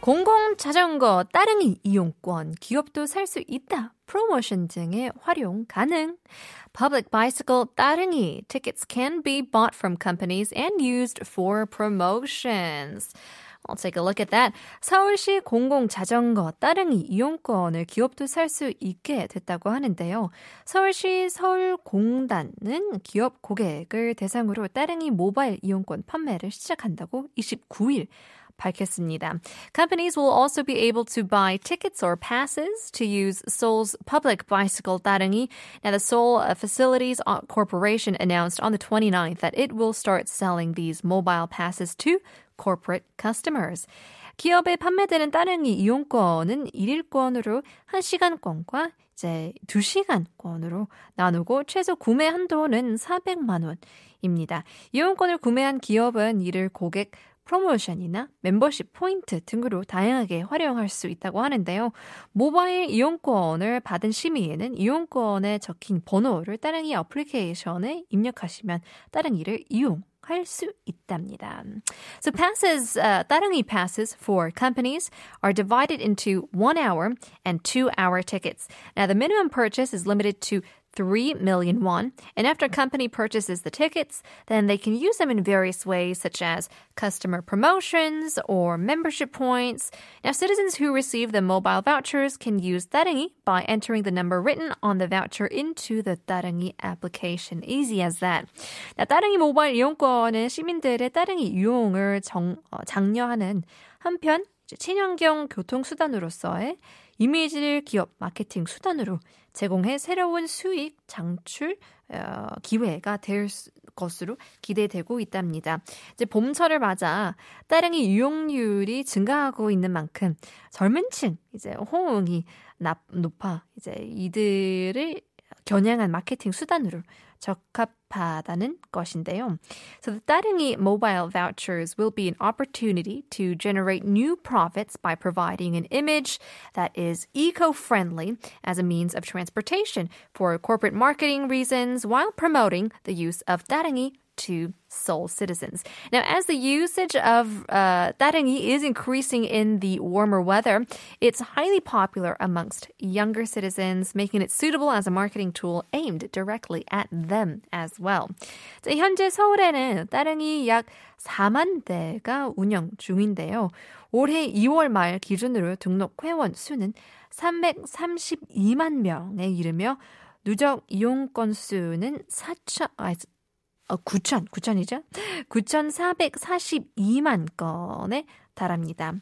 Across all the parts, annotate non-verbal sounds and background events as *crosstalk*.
공공 자전거 따릉이 이용권 기업도 살 수 있다. 프로모션 등에 활용 가능. Public bicycle 따릉이 tickets can be bought from companies and used for promotions. I'll take a look at that. 서울시 공공 자전거 따릉이 이용권을 기업도 살 수 있게 됐다고 하는데요. 서울시 서울공단은 기업 고객을 대상으로 따릉이 모바일 이용권 판매를 시작한다고 29일 밝혔습니다. Companies will also be able to buy tickets or passes to use Seoul's public bicycle 따릉이. Now, the Seoul Facilities Corporation announced on the 29th that it will start selling these mobile passes to corporate customers. 기업에 판매되는 따릉이 이용권은 1일권으로 1시간권과 이제 2시간권으로 나누고 최소 구매 한도는 400만 원입니다. 이용권을 구매한 기업은 이를 고객 프로모션이나 멤버십 포인트 등으로 다양하게 활용할 수 있다고 하는데요. 모바일 이용권을 받은 시민에는 이용권에 적힌 번호를 따릉이 어플리케이션에 입력하시면 따릉이를 이용 할수 있답니다. So passes, uh, 따릉이 passes for companies are divided into one hour and two hour tickets. Now the minimum purchase is limited to 3 million won. And after a company purchases the tickets, then they can use them in various ways, such as customer promotions or membership points. Now, citizens who receive the mobile vouchers can use 따릉이 by entering the number written on the voucher into the 따릉이 application. Easy as that. 나 따릉이 모바일 이용권은 시민들의 따릉이 이용을 정, 어, 장려하는 한편 친환경 교통수단으로서의 이미지를 기업 마케팅 수단으로 제공해 새로운 수익 창출 어, 기회가 될 것으로 기대되고 있답니다. 이제 봄철을 맞아 따릉이 이용률이 증가하고 있는 만큼 젊은 층 이제 호응이 높아 이제 이들을 겨냥한 마케팅 수단으로 적합하다는 것인데요. So the 따릉이 mobile vouchers will be an opportunity to generate new profits by providing an image that is eco-friendly as a means of transportation for corporate marketing reasons while promoting the use of 따릉이 to Seoul citizens. Now, as the usage of uh, 따릉이 is increasing in the warmer weather, it's highly popular amongst younger citizens, making it suitable as a marketing tool aimed directly at them as well. 자, 현재 서울에는 따릉이 약 4만 대가 운영 중인데요. 올해 2월 말 기준으로 등록 회원 수는 332만 명에 이르며 누적 이용 건수는 4천, 아, 어, 9천, 9천이죠? 9,442만 건에 달합니다.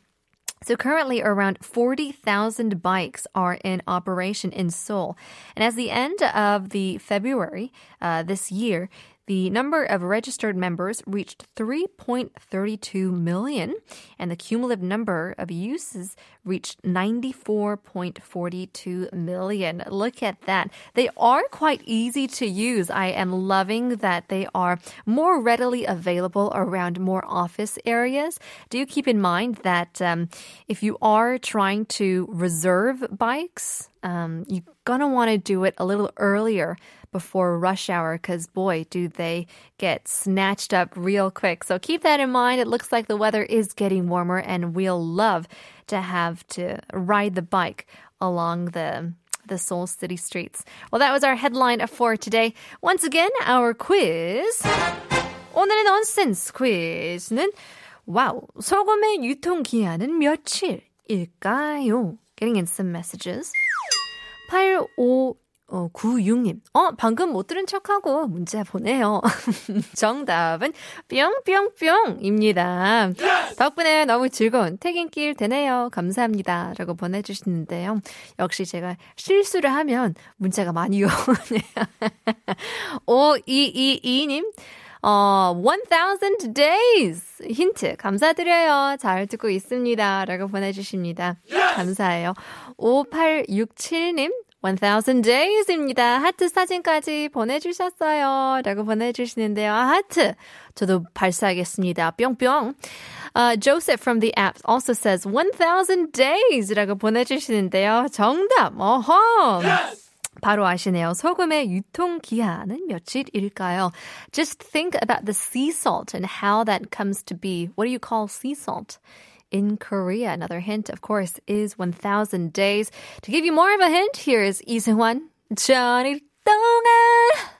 So currently around 40,000 bikes are in operation in Seoul. And as the end of the February uh, this year, the number of registered members reached 3.32 million, and the cumulative number of uses reached 94.42 million. Look at that. They are quite easy to use. I am loving that they are more readily available around more office areas. Do keep in mind that um, if you are trying to reserve bikes, um, you're gonna want to do it a little earlier before rush hour because boy, do they get snatched up real quick. So keep that in mind. It looks like the weather is getting warmer and we'll love to have to ride the bike along the the Seoul city streets. Well, that was our headline for today. Once again, our quiz. 오늘의 nonsense quiz는 와우, 소금의 유통 기한은 며칠일까요? Getting in some messages. 85 어, 96님. 어, 방금 못 들은 척하고 문자 보내요. *laughs* 정답은 뿅뿅뿅입니다. 덕분에 너무 즐거운 퇴근길 되네요. 감사합니다. 라고 보내주시는데요. 역시 제가 실수를 하면 문자가 많이 오네요. *laughs* 5222님. 어, 1000 days! 힌트, 감사드려요. 잘 듣고 있습니다. 라고 보내주십니다. 감사해요. 5867님, 1000 days입니다. 하트 사진까지 보내주셨어요. 라고 보내주시는데요. 아, 하트. 저도 발사하겠습니다. 뿅뿅. Uh, Joseph from the app also says 1000 days 라고 보내주시는데요. 정답. 어허. 바로 아시네요. 소금의 유통기한은 며칠일까요? Just think about the sea salt and how that comes to be. What do you call sea salt? in Korea. Another hint, of course, is 1000 days. To give you more of a hint, here is Lee Seung-hwan, 천일 동안.